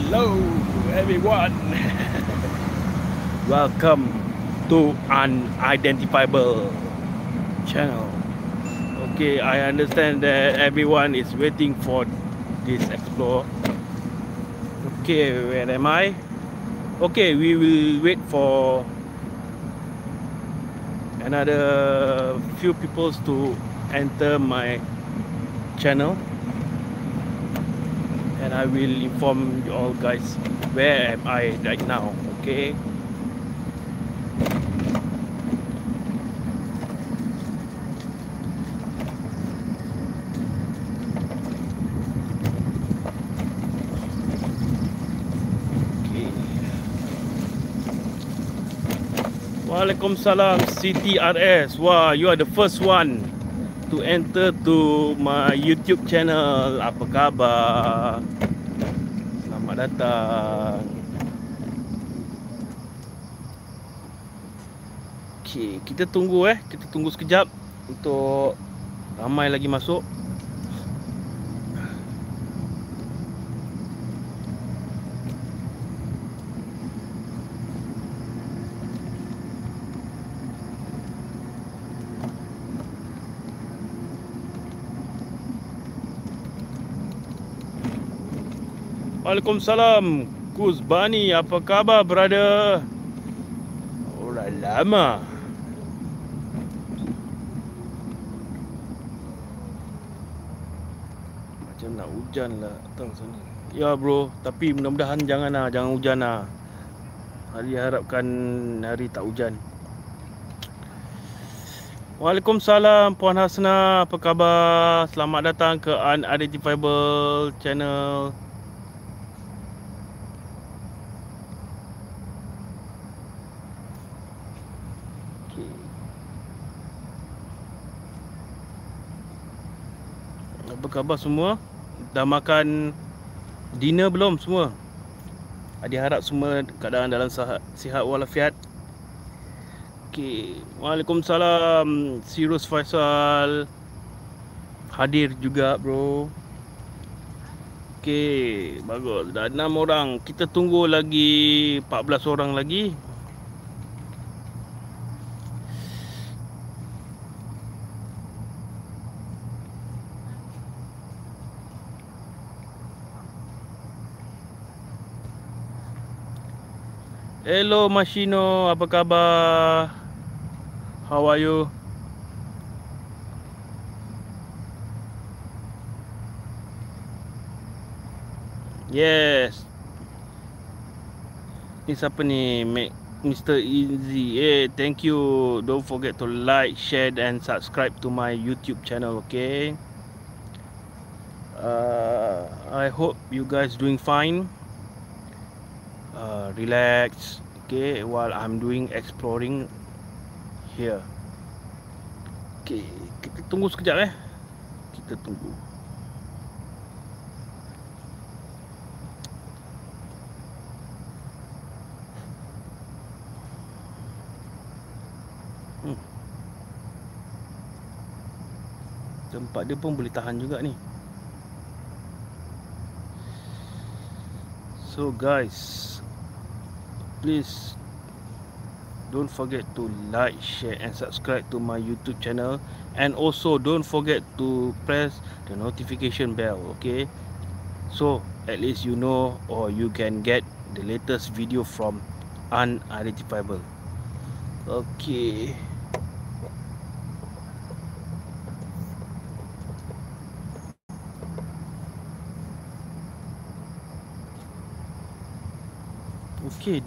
Hello everyone. Welcome to unidentifiable channel. Okay, I understand that everyone is waiting for this explore. Okay, where am I? Okay, we will wait for another few people to enter my channel and I will inform you all guys where am I right now okay? Waalaikumsalam CTRS. Wah, you are the first one to enter to my YouTube channel. Apa khabar? Selamat datang. Okay, kita tunggu eh. Kita tunggu sekejap untuk ramai lagi masuk. Waalaikumsalam. Kus Bani Apa khabar brother? Orang lama. Macam nak hujan lah Datang sana. Ya bro. Tapi mudah-mudahan jangan lah Jangan hujan lah. Hari harapkan Hari tak hujan. Waalaikumsalam Puan Hasna. Apa khabar? Selamat datang ke Unidentifiable Channel Apa khabar semua? Dah makan dinner belum semua? Adi harap semua keadaan dalam sihat walafiat. Okey, Waalaikumsalam. Sirus Faisal hadir juga, bro. Okey, bagus. Dah 6 orang. Kita tunggu lagi 14 orang lagi. Hello Mashino, apa khabar? How are you? Yes. Ni siapa ni? Mr. Easy. Eh, thank you. Don't forget to like, share and subscribe to my YouTube channel, okay? Uh, I hope you guys doing fine. Uh, relax okay while I'm doing exploring here. Okay kita tunggu sekejap eh. Kita tunggu. Hmm. tempat dia pun boleh tahan juga ni. So guys please don't forget to like share and subscribe to my youtube channel. And also don't forget to press the notification bell okay? So at least you know or you can get the latest video from unidentifiable. Okay. Okay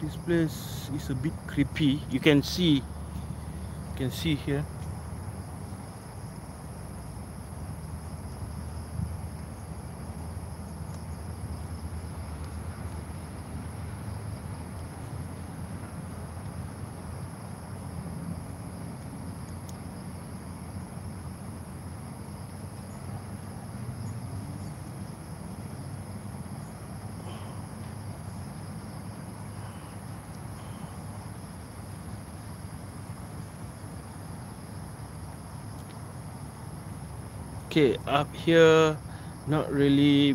this place is a bit creepy. You can see you can see here okay up here not really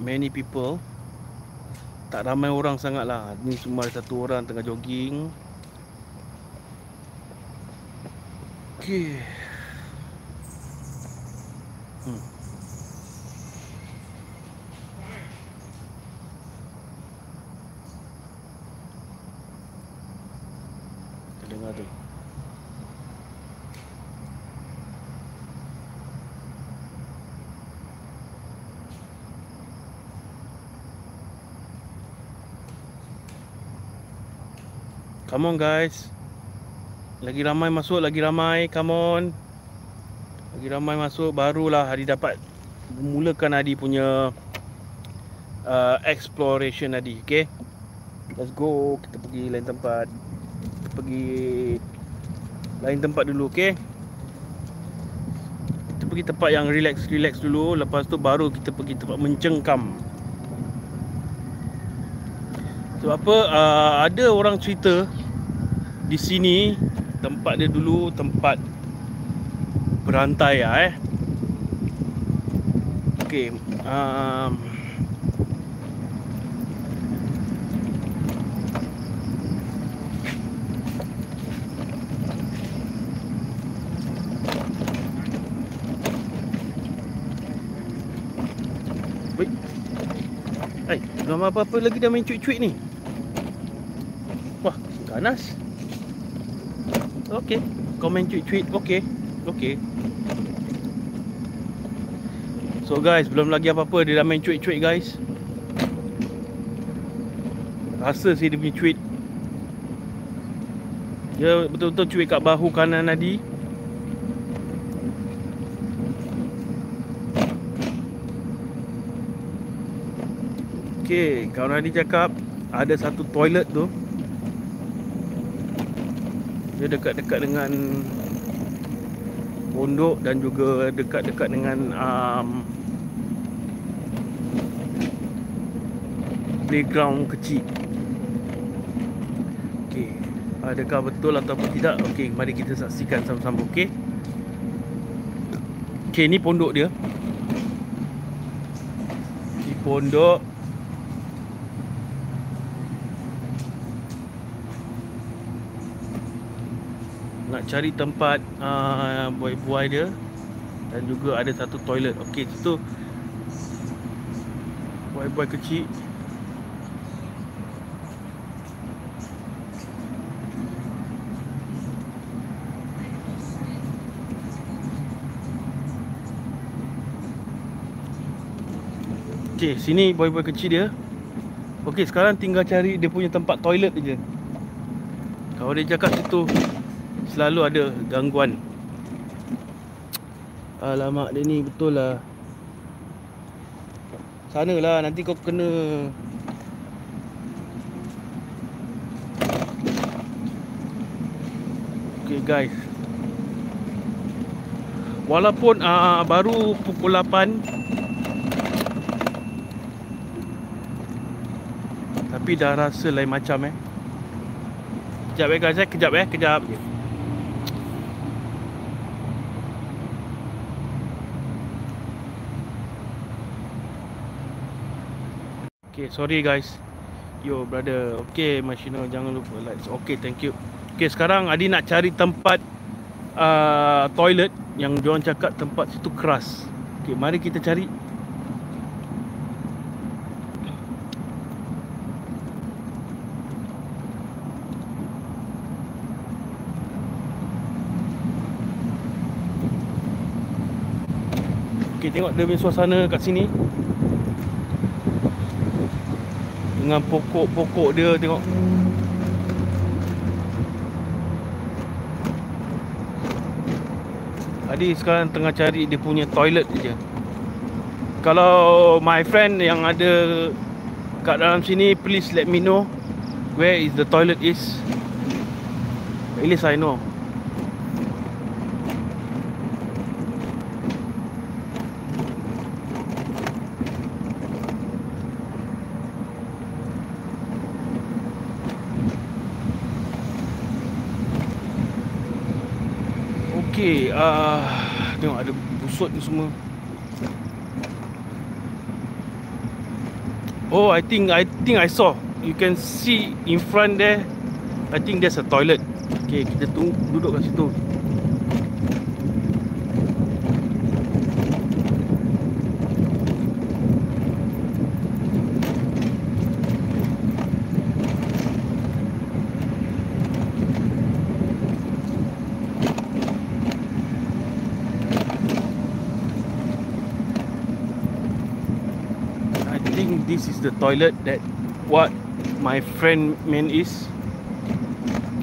many people tak ramai orang sangat lah ni cuma ada satu orang tengah jogging Okay. Hmm. Dengar tu. Come on guys. Lagi ramai masuk, lagi ramai. Come on. Lagi ramai masuk barulah Hadi dapat mulakan Hadi punya uh, exploration Hadi, okay? Let's go. Kita pergi lain tempat. Kita pergi lain tempat dulu, okay? Kita pergi tempat yang relax-relax dulu, lepas tu baru kita pergi tempat mencengkam. Sebab apa? Uh, ada orang cerita di sini tempat dia dulu tempat berantai lah eh. Okey, um, Hai, belum apa-apa lagi dah main cuit-cuit ni. Wah, ganas. Okey. Komen tweet-tweet. Okey. Okey. So guys, belum lagi apa-apa dia dah main tweet-tweet guys. Rasa sih dia punya tweet. Dia betul-betul cuit kat bahu kanan tadi. Okey, kawan Nadi cakap ada satu toilet tu dia dekat-dekat dengan pondok dan juga dekat-dekat dengan um, playground kecil. Okey, adakah betul ataupun tidak? Okey, mari kita saksikan sama-sama Okey? Okey, ni pondok dia. Ni pondok nak cari tempat uh, buai-buai dia dan juga ada satu toilet. Okey, situ buai-buai kecil. Okey, sini buai-buai kecil dia. Okey, sekarang tinggal cari dia punya tempat toilet je. Kalau dia cakap situ selalu ada gangguan. Alamak dia ni betul lah. Sana lah nanti kau kena. Okay guys. Walaupun uh, baru pukul 8 Tapi dah rasa lain macam eh. Kejap eh guys eh. Kejap eh. Kejap. Okay, sorry guys. Yo brother. Okay, Mashino jangan lupa like. Okay, thank you. Okay, sekarang Adi nak cari tempat uh, toilet yang diorang cakap tempat situ keras. Okay, mari kita cari. Okay, tengok dia punya suasana kat sini. Dengan pokok-pokok dia tengok. Adi sekarang tengah cari dia punya toilet je. Kalau my friend yang ada kat dalam sini Please let me know Where is the toilet is. At least I know Okey, uh, tengok ada busut ni semua. Oh, I think I think I saw. You can see in front there. I think there's a toilet. Okay, kita tunggu duduk kat situ. think this is the toilet that what my friend man is.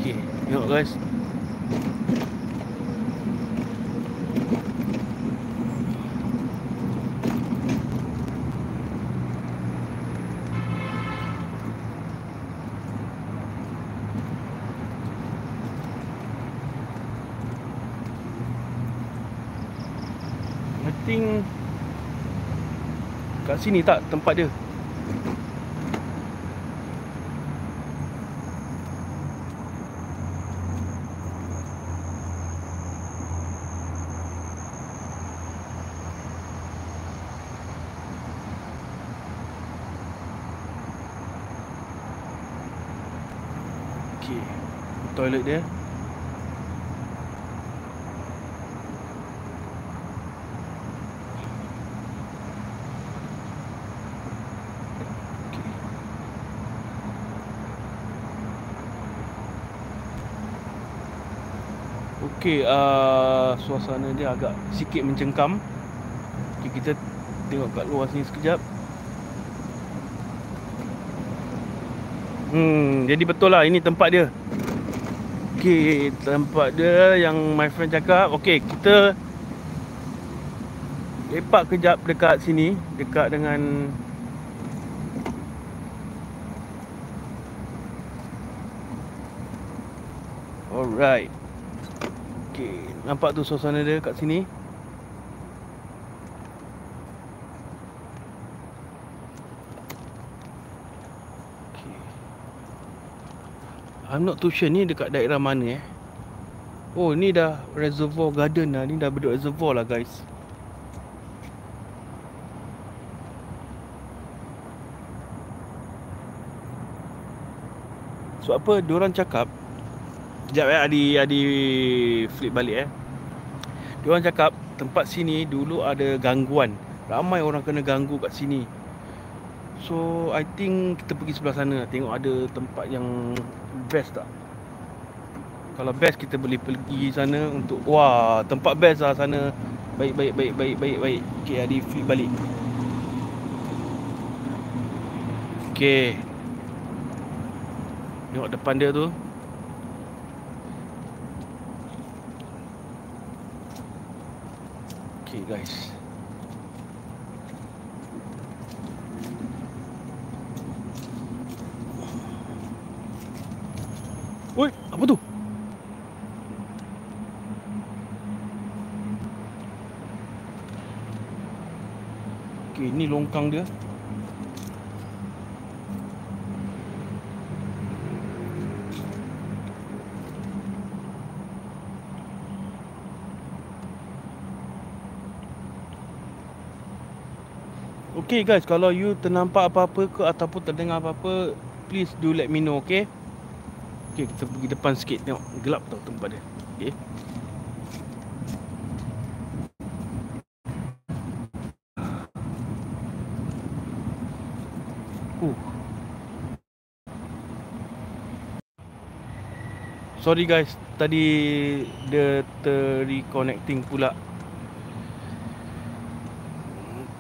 Okay tengok guys. I think Kat sini tak tempat dia Okay Toilet dia Okey, uh, suasana dia agak sikit mencengkam. Okay, kita tengok kat luar sini sekejap. Hmm, jadi betul lah ini tempat dia. Okey, tempat dia yang my friend cakap. Okey, kita lepak kejap dekat sini, dekat dengan Alright. Okey, nampak tu suasana dia kat sini. I'm not too sure ni dekat daerah mana eh. Oh, ni dah reservoir garden lah. Ni dah berduk reservoir lah guys. So apa diorang cakap Sekejap eh Adi, Adi flip balik eh Dia orang cakap Tempat sini dulu ada gangguan Ramai orang kena ganggu kat sini So I think kita pergi sebelah sana Tengok ada tempat yang best tak? Kalau best kita boleh pergi sana untuk Wah tempat best lah sana. Baik baik baik baik baik baik. Okay Adi flip balik. Okay. Tengok depan dia tu. Okay guys Oi, apa tu? Longkang dia Okay guys, kalau you ternampak apa-apa ke ataupun terdengar apa-apa, please do let me know, okay? Okay, kita pergi depan sikit tengok gelap tau tempat dia. Okay. Sorry guys, tadi dia terreconnecting pula.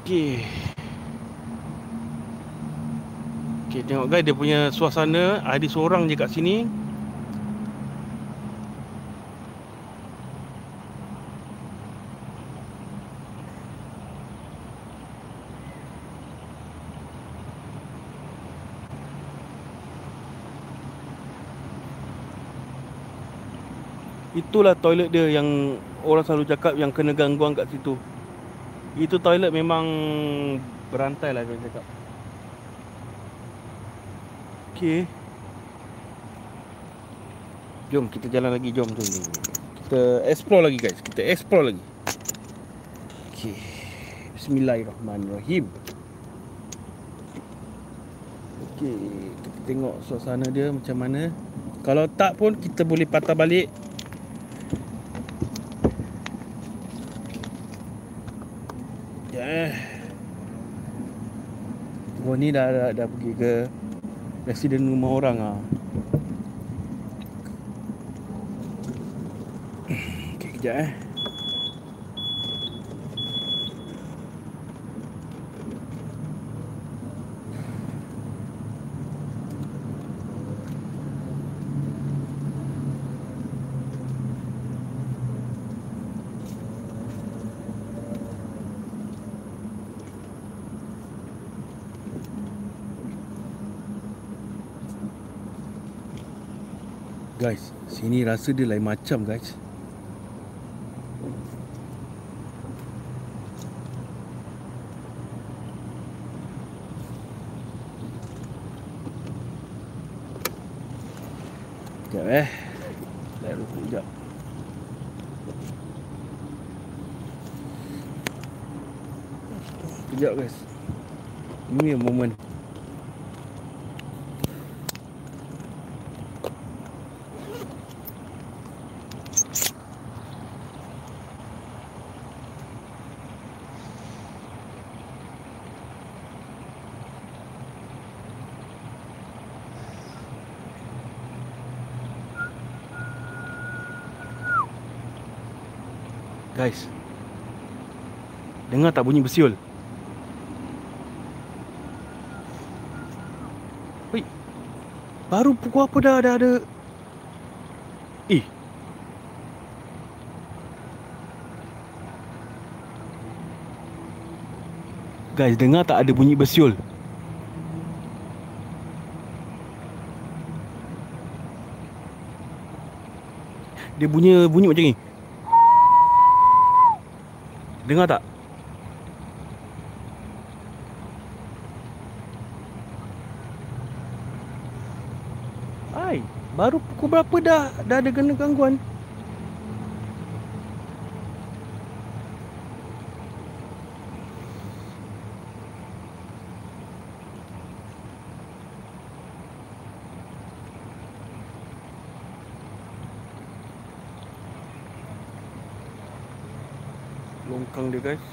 Okay. Okay, tengok guys dia punya suasana Ada seorang je kat sini Itulah toilet dia yang orang selalu cakap yang kena gangguan kat situ Itu toilet memang berantai lah saya cakap Okey. Jom kita jalan lagi, jom jom. Kita explore lagi guys. Kita explore lagi. Okey. Bismillahirrahmanirrahim. Okay, kita tengok suasana dia macam mana. Kalau tak pun kita boleh patah balik. Ya. Yeah. Oh ni dah, dah dah pergi ke residen rumah orang ah. Okay, kejap eh. Guys, sini rasa dia lain macam guys. Sekejap eh. Lihat rokok sekejap. Sekejap guys. Ini moment. Guys Dengar tak bunyi bersiul? Wait Baru pukul apa dah, dah ada? Eh. Guys dengar tak ada bunyi bersiul? Dia bunyi bunyi macam ni Dengar tak? Hai, baru pukul berapa dah dah ada kena gangguan? Longkang dia guys.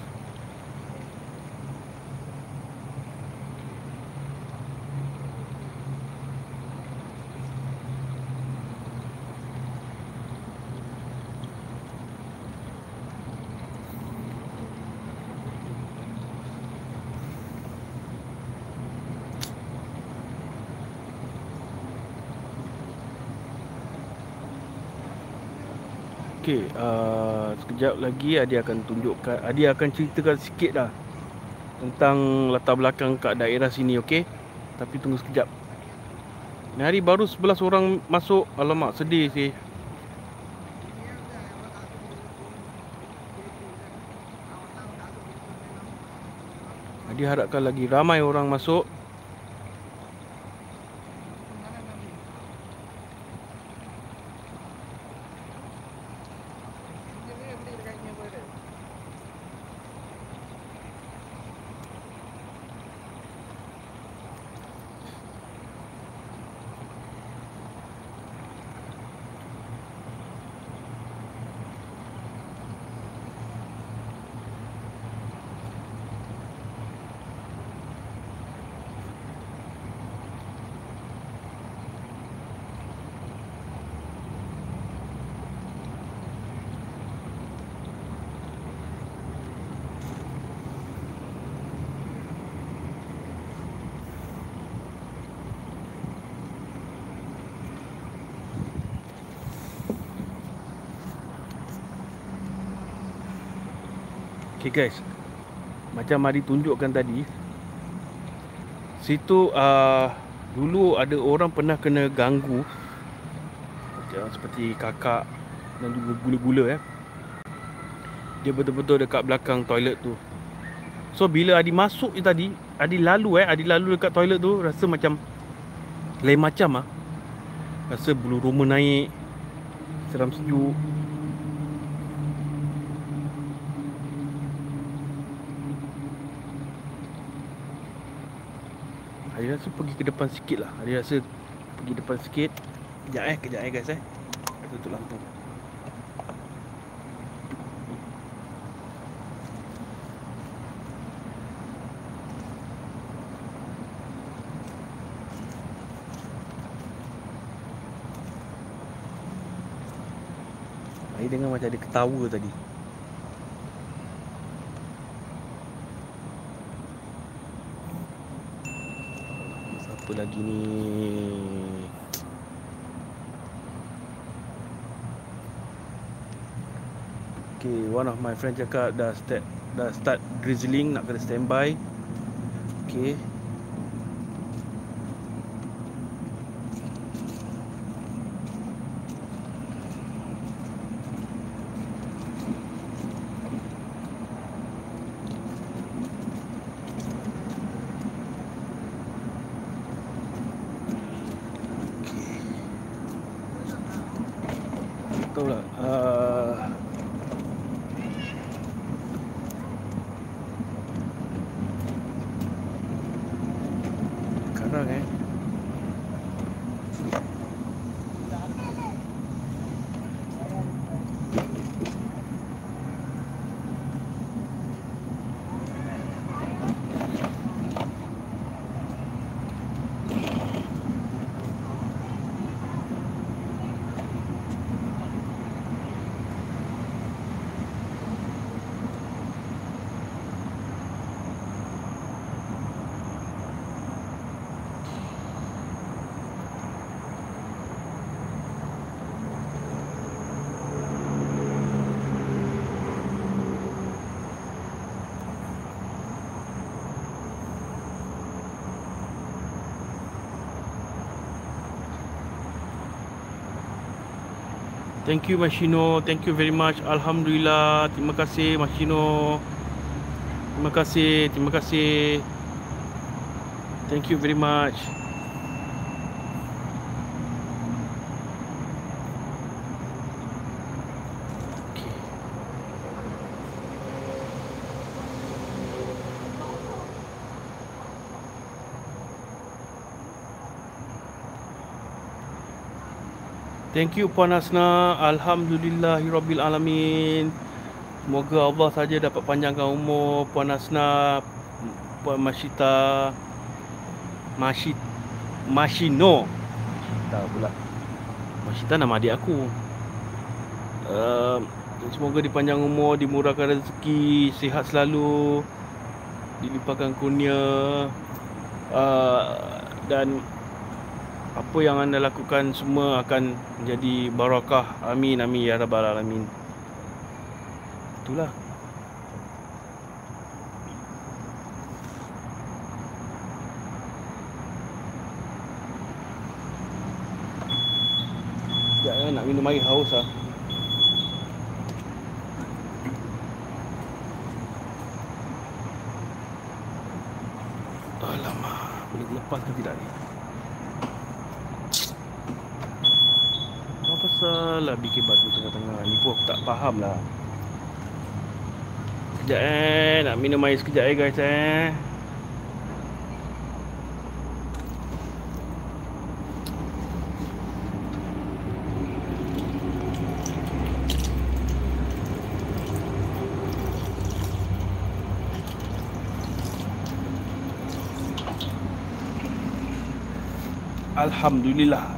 Okey, uh, sekejap lagi Adi akan tunjukkan Adi akan ceritakan sikit dah Tentang latar belakang kat daerah sini, okey? Tapi tunggu sekejap. Ni hari baru 11 orang masuk. Alamak, sedih sih. Adi harapkan lagi ramai orang masuk Okay guys. Macam Mari tunjukkan tadi Situ uh, Dulu ada orang pernah kena ganggu. Macam seperti kakak Dan juga gula-gula ya. Dia betul-betul dekat belakang toilet tu. So bila Adi masuk je tadi Adi lalu eh. Adi lalu dekat toilet tu Rasa macam Lain macam ah. Rasa bulu roma naik Seram sejuk Rasa pergi ke depan sikit lah. Hari rasa pergi depan sikit. Kejap eh, kejap eh guys eh. Tutup lampu. Hari dengar macam ada ketawa tadi lagi ni Okay, one of my friend cakap dah start dah start drizzling nak kena standby. Okay. Tahu tak uh, Sekarang eh Thank you Mashino Thank you very much. Alhamdulillah. Terima kasih Mashino Terima kasih Terima kasih. Thank you very much Thank you Puan Hasna Alhamdulillahirabbil alamin. Semoga Allah saja dapat panjangkan umur Puan Hasna, Puan Mashita, Mashit Mashino. Tak pula. Mashita nama adik aku. Uh, semoga dipanjang umur, dimurahkan rezeki, sihat selalu, dilimpahkan kurnia uh, dan apa yang anda lakukan semua akan menjadi barakah. Amin amin ya rabbal alamin. Itulah. Sekejap eh, nak minum air haus ah. Alamak, boleh lepas ke tidak ni? Apa lah bikin batu tengah-tengah. Ni pun aku tak faham lah. Sekejap eh. Nak minum air sekejap eh guys eh. Alhamdulillah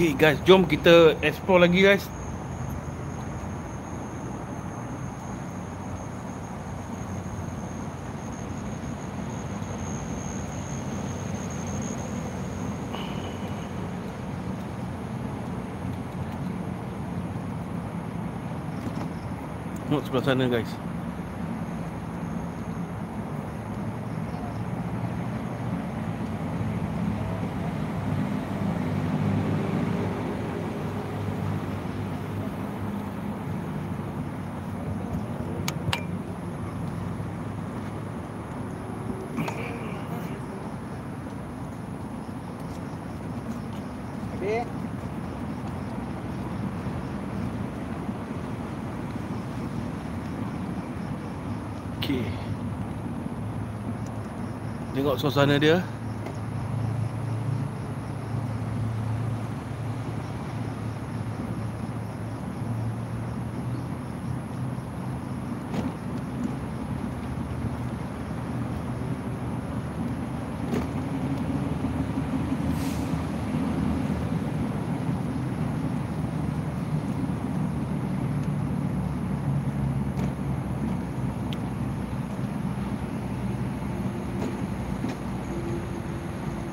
Okay guys, jom kita explore lagi guys. Tengok sebelah sana guys. Tengok suasana dia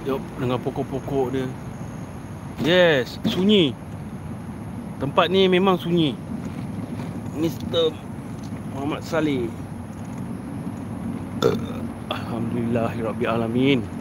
Jom dengan pokok-pokok dia. Yes Sunyi. Tempat ni memang sunyi. Mr. Muhammad Saleh. Alhamdulillahirrabbilalamin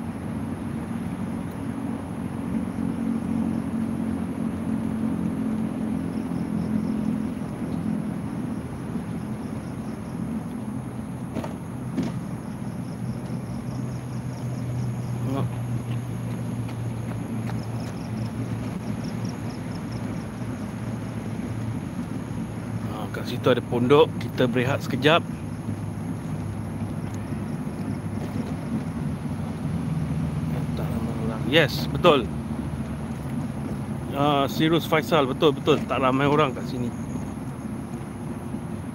Kat situ ada pondok Kita berehat sekejap. Yes, betul. Uh, Sirus Faisal, betul, betul. Tak ramai orang kat sini.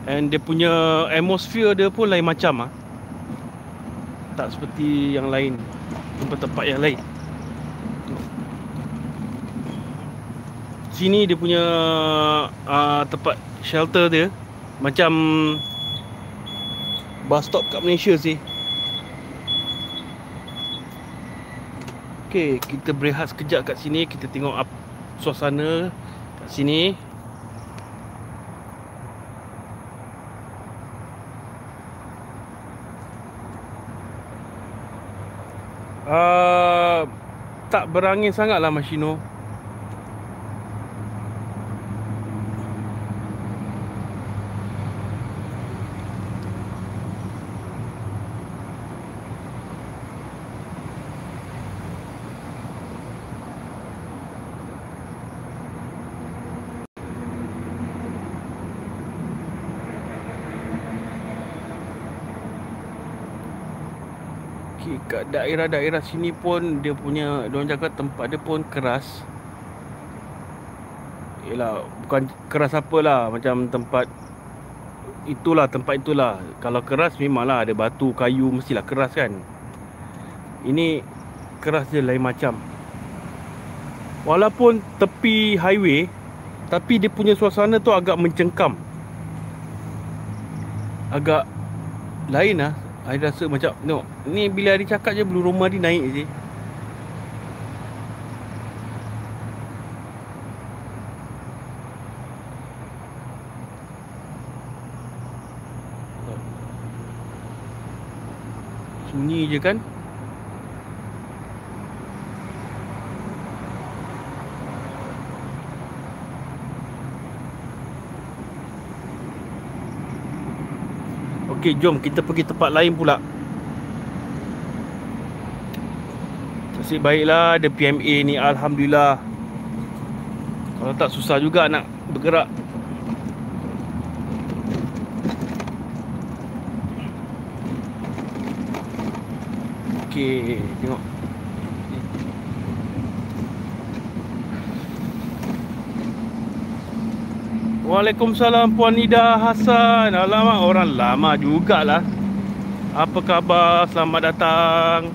And dia punya atmosphere dia pun lain macam ah. Tak seperti yang lain Tempat-tempat yang lain. Sini dia punya uh, tempat shelter dia macam bus stop kat Malaysia sih. Okey, kita berehat sekejap kat sini, kita tengok up suasana kat sini. Uh, tak berangin sangatlah Mashino. Okay, kat daerah-daerah sini pun dia punya orang cakap tempat dia pun keras. Yalah, bukan keras apalah macam tempat itulah tempat itulah. Kalau keras memanglah ada batu, kayu mestilah keras kan. Ini keras dia lain macam. Walaupun tepi highway tapi dia punya suasana tu agak mencengkam. Agak lain lah I rasa macam no, Ni bila dia cakap je Belum rumah dia naik je. Sunyi je kan Okey, jom kita pergi tempat lain pula. Nasib baiklah ada PMA ni alhamdulillah. Kalau tak susah juga nak bergerak. Okey, tengok Waalaikumsalam Puan Nida Hassan. Alamak orang lama jugalah. Apa khabar? Selamat datang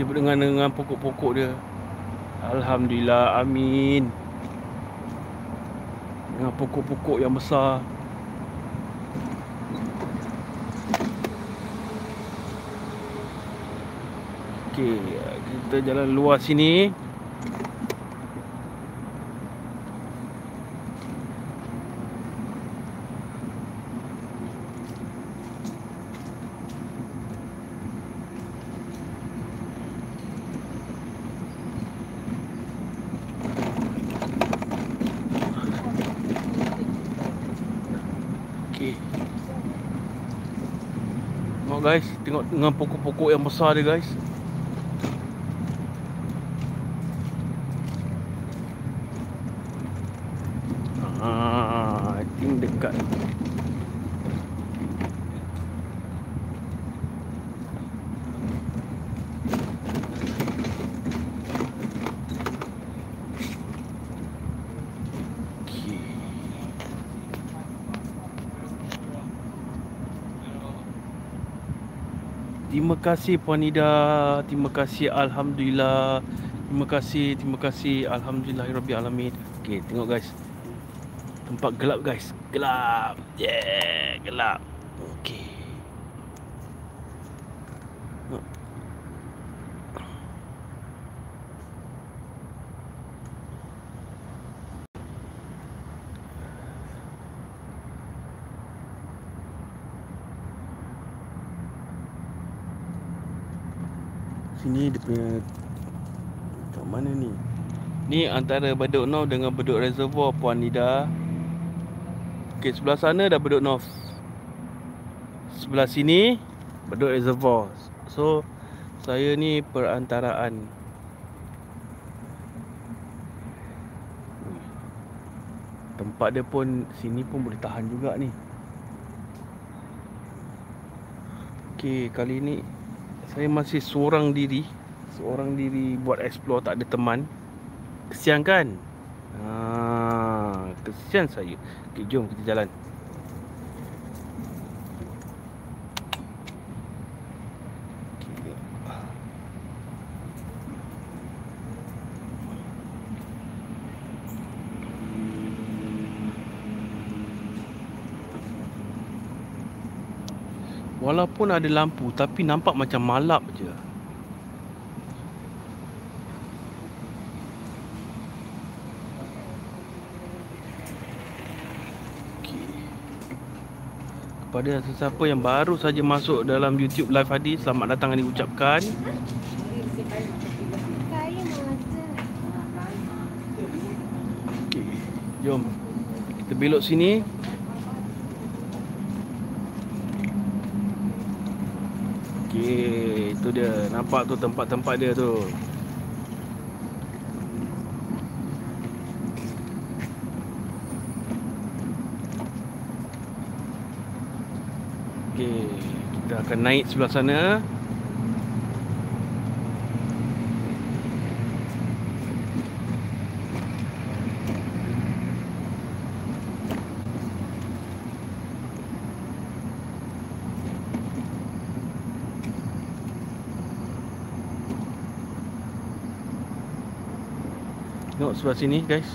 dia dengan dengan pokok-pokok dia. Alhamdulillah, amin. Dengan pokok-pokok yang besar. Okey, kita jalan luar sini. Okey. Oh guys, tengok dengan pokok-pokok yang besar dia guys. Kasih Puan Ida. Terima kasih alhamdulillah. Terima kasih, terima kasih alhamdulillahirabbil alamin. Okey, tengok guys. Tempat gelap guys. Gelap. Yeah, gelap. Okey. Sini dia punya Kat mana ni Ni antara Bedok North dengan Bedok Reservoir Puan Nida. Okay sebelah sana dah Bedok North. Sebelah sini Bedok Reservoir. So Saya ni perantaraan. Tempat dia pun Sini pun boleh tahan juga ni. Okay kali ni saya masih seorang diri. Seorang diri buat explore tak ada teman Kesian kan? Ha, kesian saya Okay jom kita jalan Walaupun ada lampu tapi nampak macam malap je. Kepada sesiapa yang baru saja masuk dalam YouTube Live Hadi, selamat datang dan diucapkan. Okay. Jom. Kita belok sini. Okey, itu dia. Nampak tu tempat-tempat dia tu. Okey, kita akan naik sebelah sana. Tengok sebelah sini guys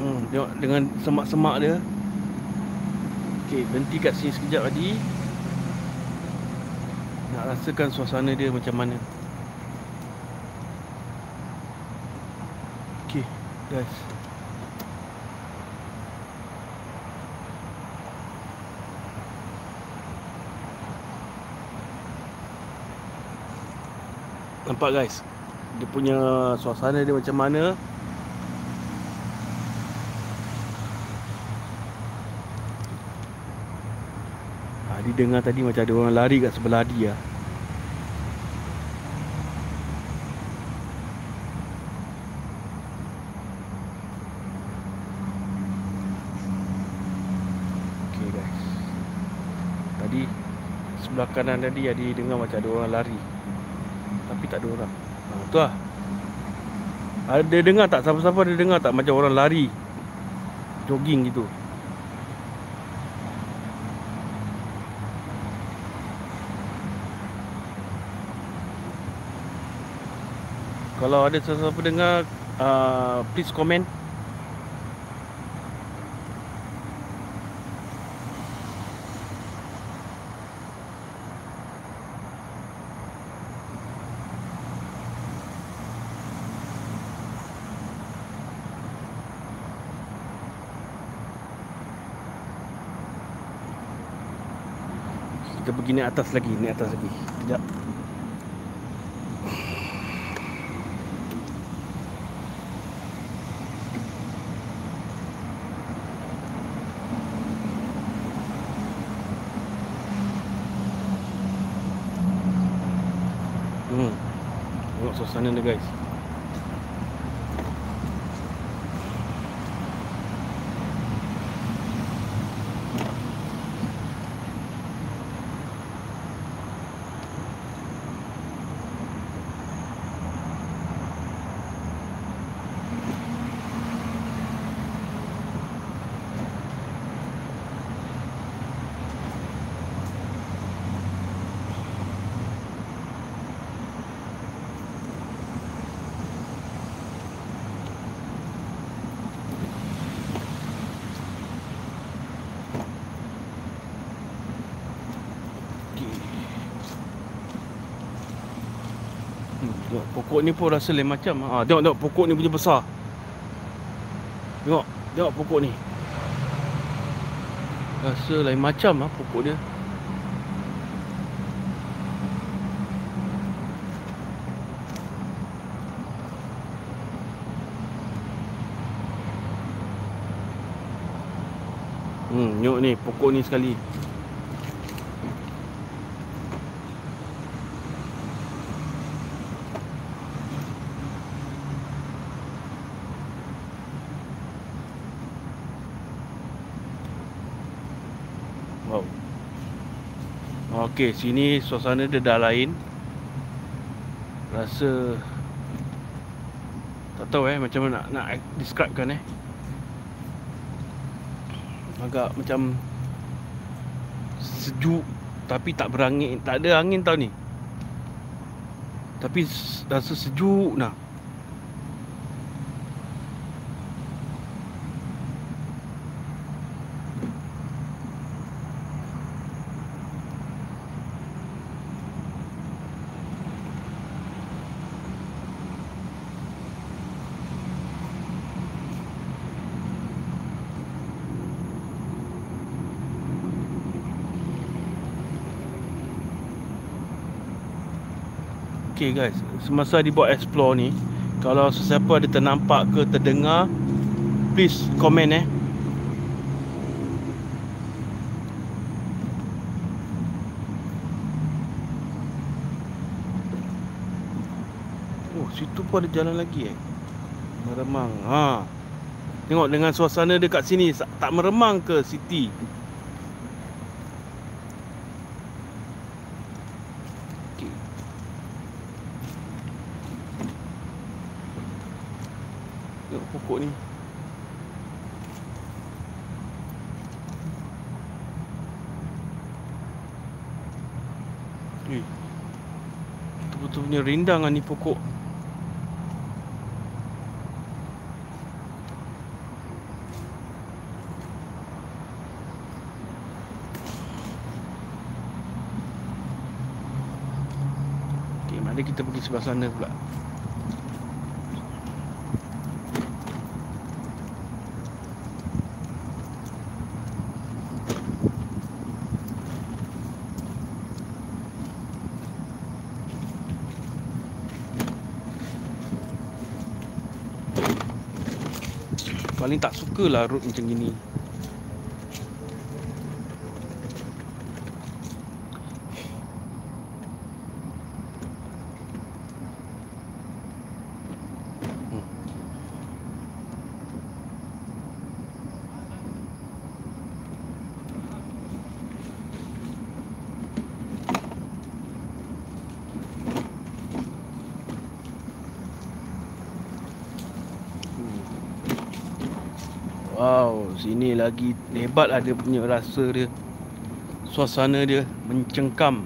hmm, Tengok dengan semak-semak dia. Okay berhenti kat sini sekejap tadi Nak rasakan suasana dia macam mana? Okay guys. Nampak guys? Dia punya suasana dia macam mana Dia dengar tadi macam ada orang lari kat sebelah dia Okay guys Tadi Sebelah kanan tadi ada dengar macam ada orang lari tapi tak ada orang. Ha, tu lah. Ada dengar tak? Siapa-siapa ada dengar tak macam orang lari? Jogging gitu. Kalau ada siapa-siapa dengar, uh, please comment. Kita pergi naik atas lagi Naik atas lagi Sekejap Tengok suasana dia guys Hmm, tengok pokok ni pun rasa lain macam. Ha, tengok tengok pokok ni punya besar. Tengok, tengok pokok ni. Rasa lain macam ah pokok dia. Hmm, tengok ni pokok ni sekali. Wow. Okey, sini suasana dia dah lain. Rasa tak tahu eh macam mana nak nak describekan eh. Agak macam sejuk tapi tak berangin, tak ada angin tau ni. Tapi rasa sejuk nah. Okay guys. Semasa dibuat explore ni Kalau sesiapa ada ternampak ke terdengar Please komen eh. Oh situ pun ada jalan lagi eh. Meremang. Ha. Tengok dengan suasana dekat sini Tak meremang ke city Okay. Tengok pokok ni Eh Betul-betul punya rindang lah ni pokok. Okay, mari kita pergi sebelah sana pula Paling tak suka lah road macam gini Hmm. Wow, sini lagi hebat lah dia punya rasa dia. Suasana dia mencengkam.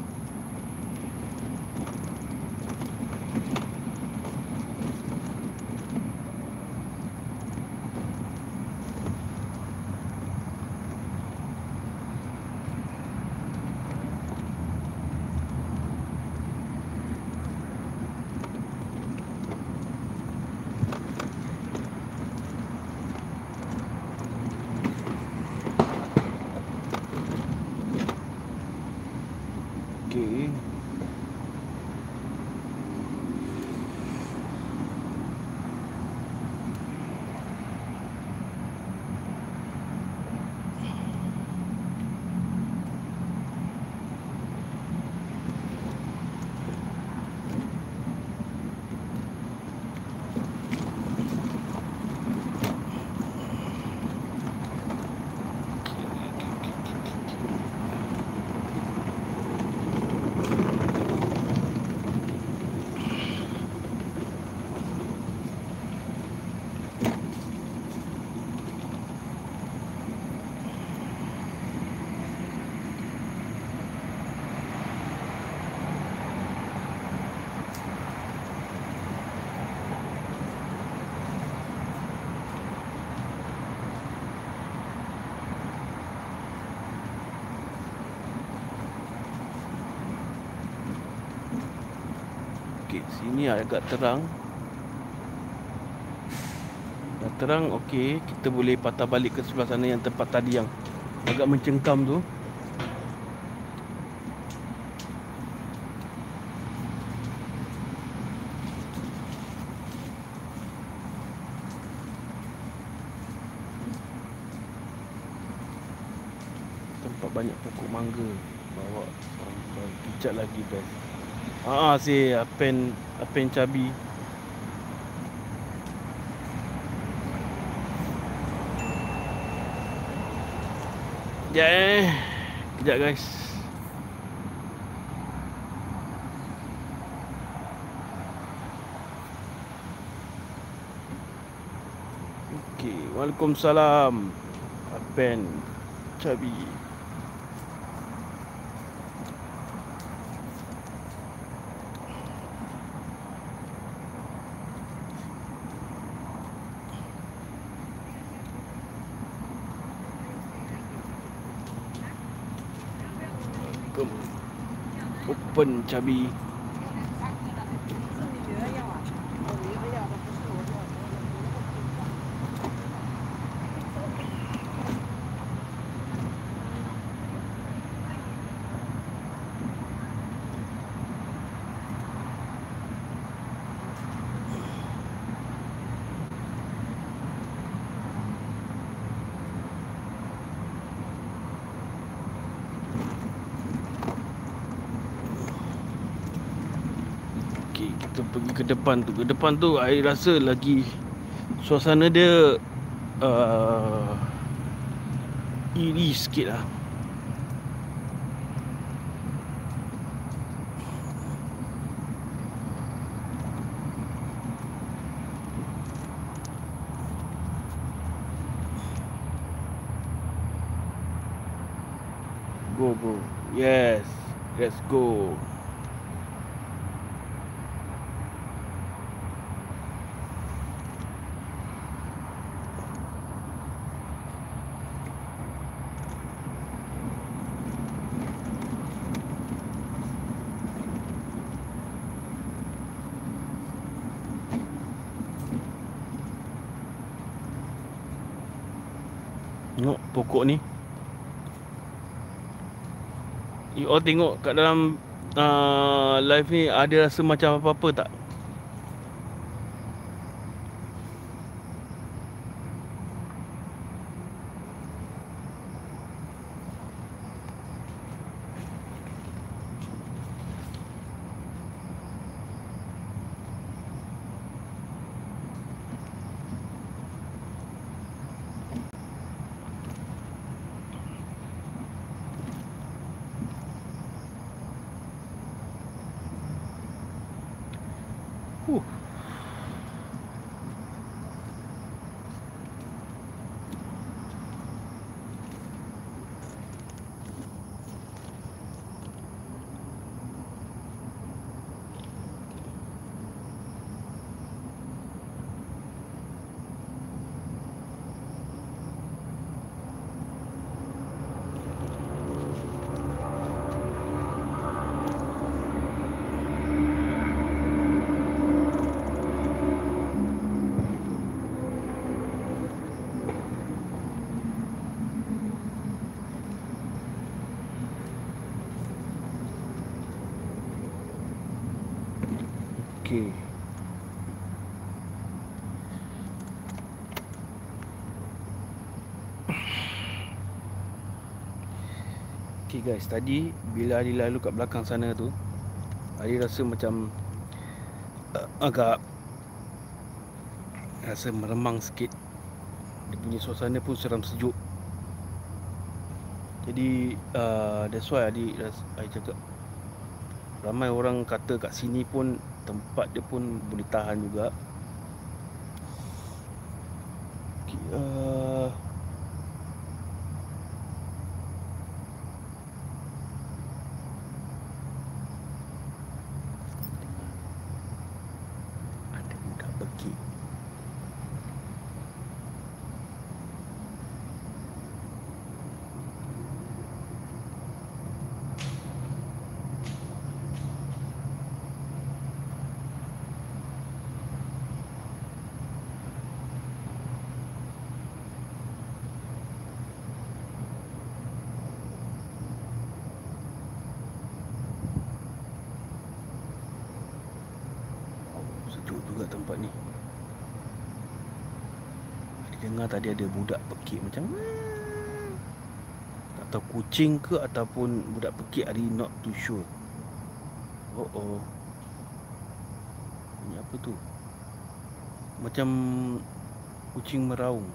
Sini agak terang. Dah terang okey. Kita boleh patah balik ke sebelah sana Yang tempat tadi yang Agak mencengkam tu. Tempat banyak pokok mangga. Bawa Pijak lagi best Ah, si apen apen cabi. Sekejap eh. Sekejap guys. Okay Waalaikumsalam. Apen Cabi open kita pergi ke depan tu. Ke depan tu I rasa lagi suasana dia uh, iri sikit lah. Go bro. Yes. Let's go. Tengok pokok ni You all tengok kat dalam uh, live ni Ada rasa macam apa-apa tak? Huh. Okey. Okey guys, tadi bila Ali lalu kat belakang sana tu, Ali rasa macam uh, agak rasa meremang sikit. Dia punya suasana pun seram sejuk. Jadi uh, that's why Ali rasa, I cakap ramai orang kata kat sini pun tempat dia pun boleh tahan juga. Okay, uh, ada budak pergi. Juga tempat ni. Dia dengar tadi ada budak pekik macam Tak tahu kucing ke ataupun budak pekik Ari not too sure. Oh oh Ini apa tu? Macam Kucing meraung.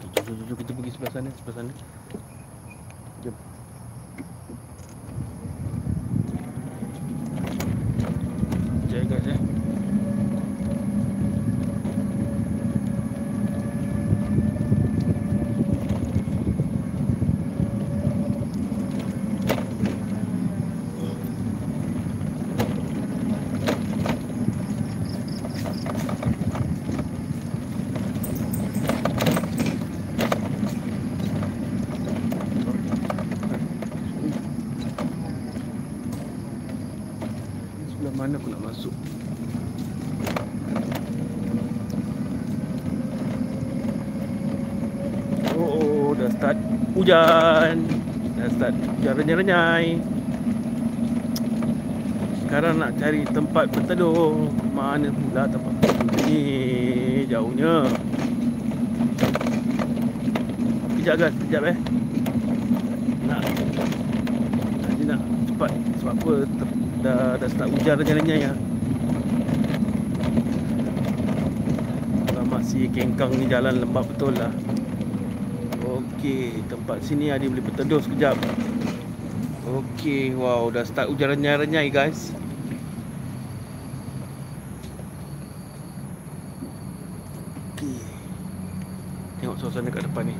Jom, jom, jom, kita pergi sebelah sana Sebelah sana Jom Sekejap guys eh Sebelah mana aku nak masuk Oh, oh dah start hujan Dah hujan renyai-renyai. Sekarang nak cari tempat berteduh. Mana pula tempat berteduh ni? Jauhnya. Kejap guys, kejap eh. Nak. Nanti nak cepat. Sebab apa? Dah, dah start hujan renyai-renyai ya. Kalau masih kengkang ni jalan lembab betul lah. Okey, tempat sini ada boleh berteduh sekejap. Okey, wow, dah start hujan renyai-renyai guys. Okey. Tengok suasana kat depan ni.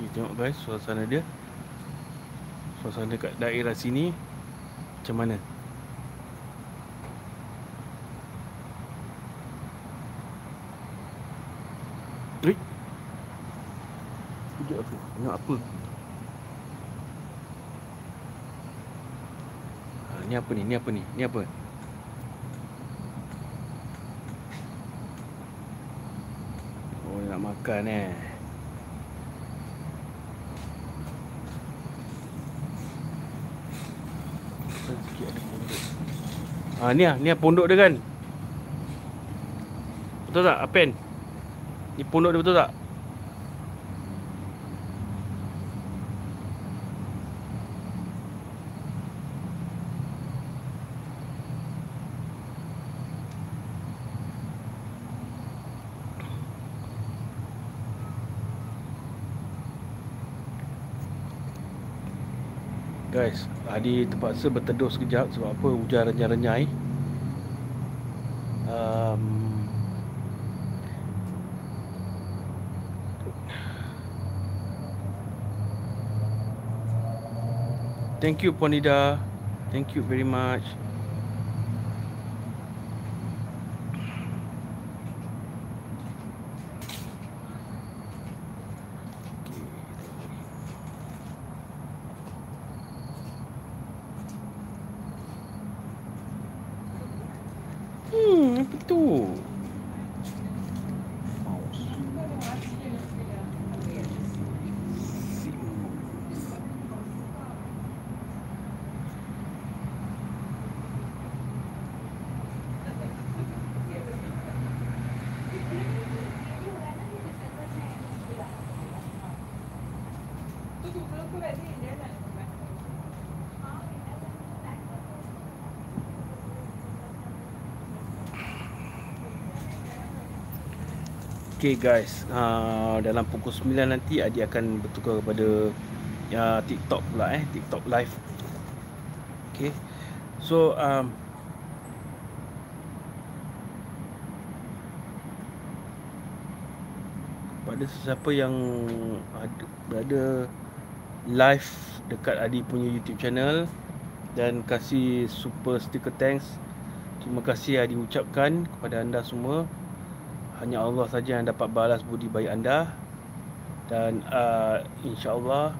Okey, tengok guys suasana dia. Suasana kat daerah sini macam mana? Ui. Tunjuk aku. Tengok apa? Ha, ni apa ni? Ni apa ni? Ni apa? Oh, nak makan eh. Sikit ada pondok. Ha ni ah, ni ah pondok dia kan. Betul tak? Apen. Ni pondok dia betul tak? Guys, Adi terpaksa berteduh sekejap sebab apa hujan renyai-renyai. Um, thank you Ponida. Thank you very much. Okay guys, uh, dalam pukul 9 nanti Adi akan bertukar kepada uh, TikTok pula eh, TikTok live. Okay, so um, pada sesiapa yang ada, berada live dekat Adi punya YouTube channel dan kasih super sticker thanks. Terima kasih Adi ucapkan kepada anda semua hanya Allah saja yang dapat balas budi baik anda. Dan uh, insyaallah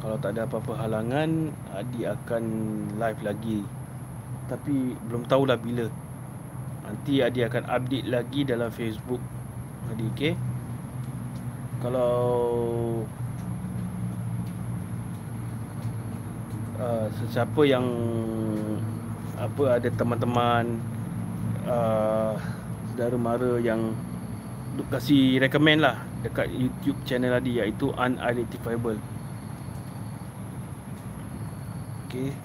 kalau tak ada apa-apa halangan Adi akan live lagi. Tapi belum tahulah bila. Nanti Adi akan update lagi dalam Facebook. Adi okey. Kalau uh, sesiapa yang apa ada teman-teman uh, saudara mara yang kasih recommend lah dekat YouTube channel tadi iaitu unidentifiable. Okay.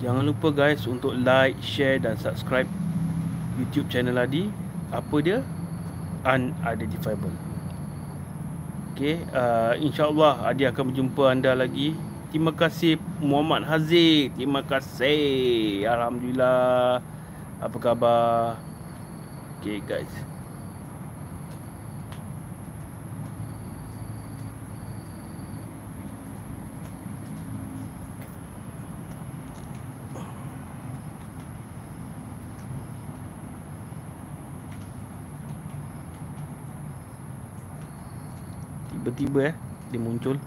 Jangan lupa guys untuk like, share dan subscribe YouTube channel Adi. Apa dia? Unidentifiable. Okay, uh, insyaAllah Adi akan berjumpa anda lagi Terima kasih Muhammad Haziq. Terima kasih. Alhamdulillah. Apa khabar? Okay guys. Tiba-tiba eh dia muncul.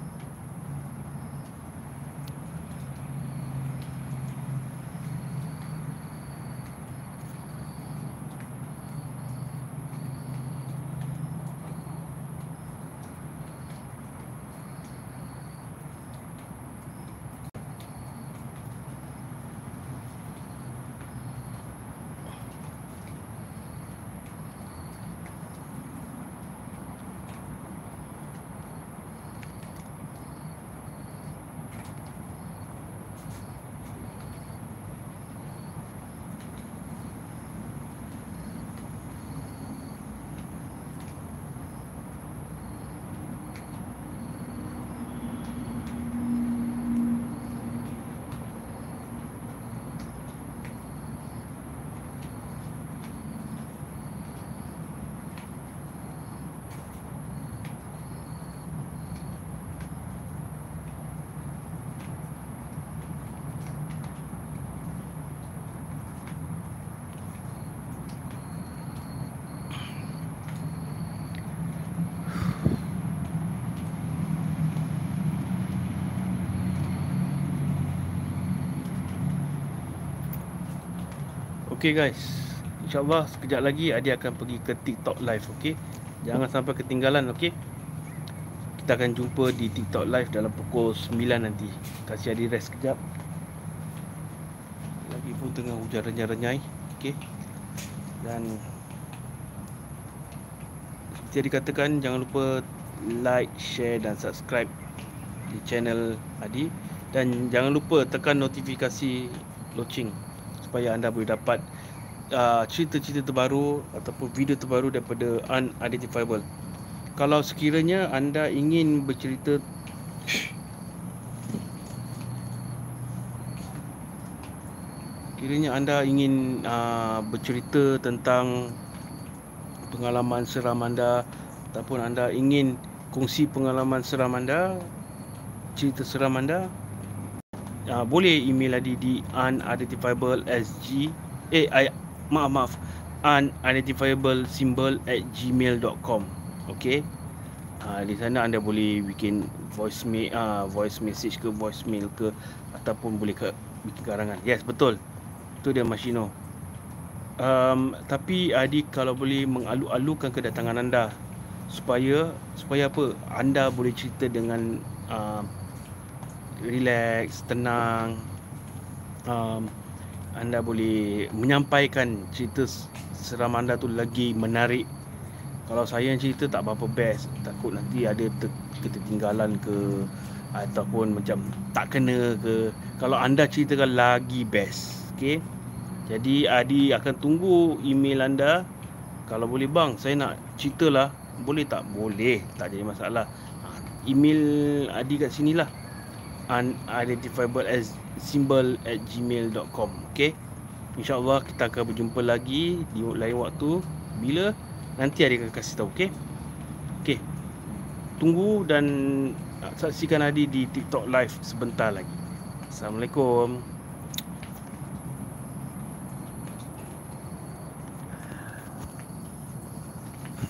Okay guys. InsyaAllah sekejap lagi Adi akan pergi ke TikTok live okay? Jangan sampai ketinggalan okay? Kita akan jumpa di TikTok live dalam pukul 9 nanti. Kasih Adi rest sekejap. Lagi pun tengah hujan renyai-renyai okay? Dan Seperti Adi katakan Jangan lupa like, share dan subscribe Di channel Adi. Dan jangan lupa tekan notifikasi loceng supaya anda boleh dapat uh, cerita-cerita terbaru ataupun video terbaru daripada unidentifiable. Kalau sekiranya anda ingin bercerita Kiranya anda ingin uh, bercerita tentang pengalaman seram anda ataupun anda ingin kongsi pengalaman seram anda, cerita seram anda, uh, boleh email Adi di unidentifiablesg eh maaf maaf. Unidentifiable symbol at gmail.com okay? Uh, di sana anda boleh bikin voice me, uh, voice message ke voice mail ke ataupun boleh ke bikin karangan. Yes betul. Tu dia Mashino um, tapi Adi kalau boleh mengalu-alukan kedatangan anda supaya supaya apa? Anda boleh cerita dengan uh, relax, tenang um, Anda boleh menyampaikan cerita seram anda tu lagi menarik Kalau saya yang cerita tak apa-apa best Takut nanti ada ter- ketertinggalan ke Ataupun macam tak kena ke Kalau anda ceritakan lagi best Okay Jadi Adi akan tunggu email anda. Kalau boleh bang, saya nak ceritalah. Boleh tak? Boleh. Tak jadi masalah. Ha, email Adi kat sini lah. Unidentifiable as symbol at gmail.com Okay InsyaAllah kita akan berjumpa lagi Di lain waktu. Bila? Nanti Adi akan kasih tahu Okay Okay Tunggu dan Saksikan Adi di TikTok live sebentar lagi. Assalamualaikum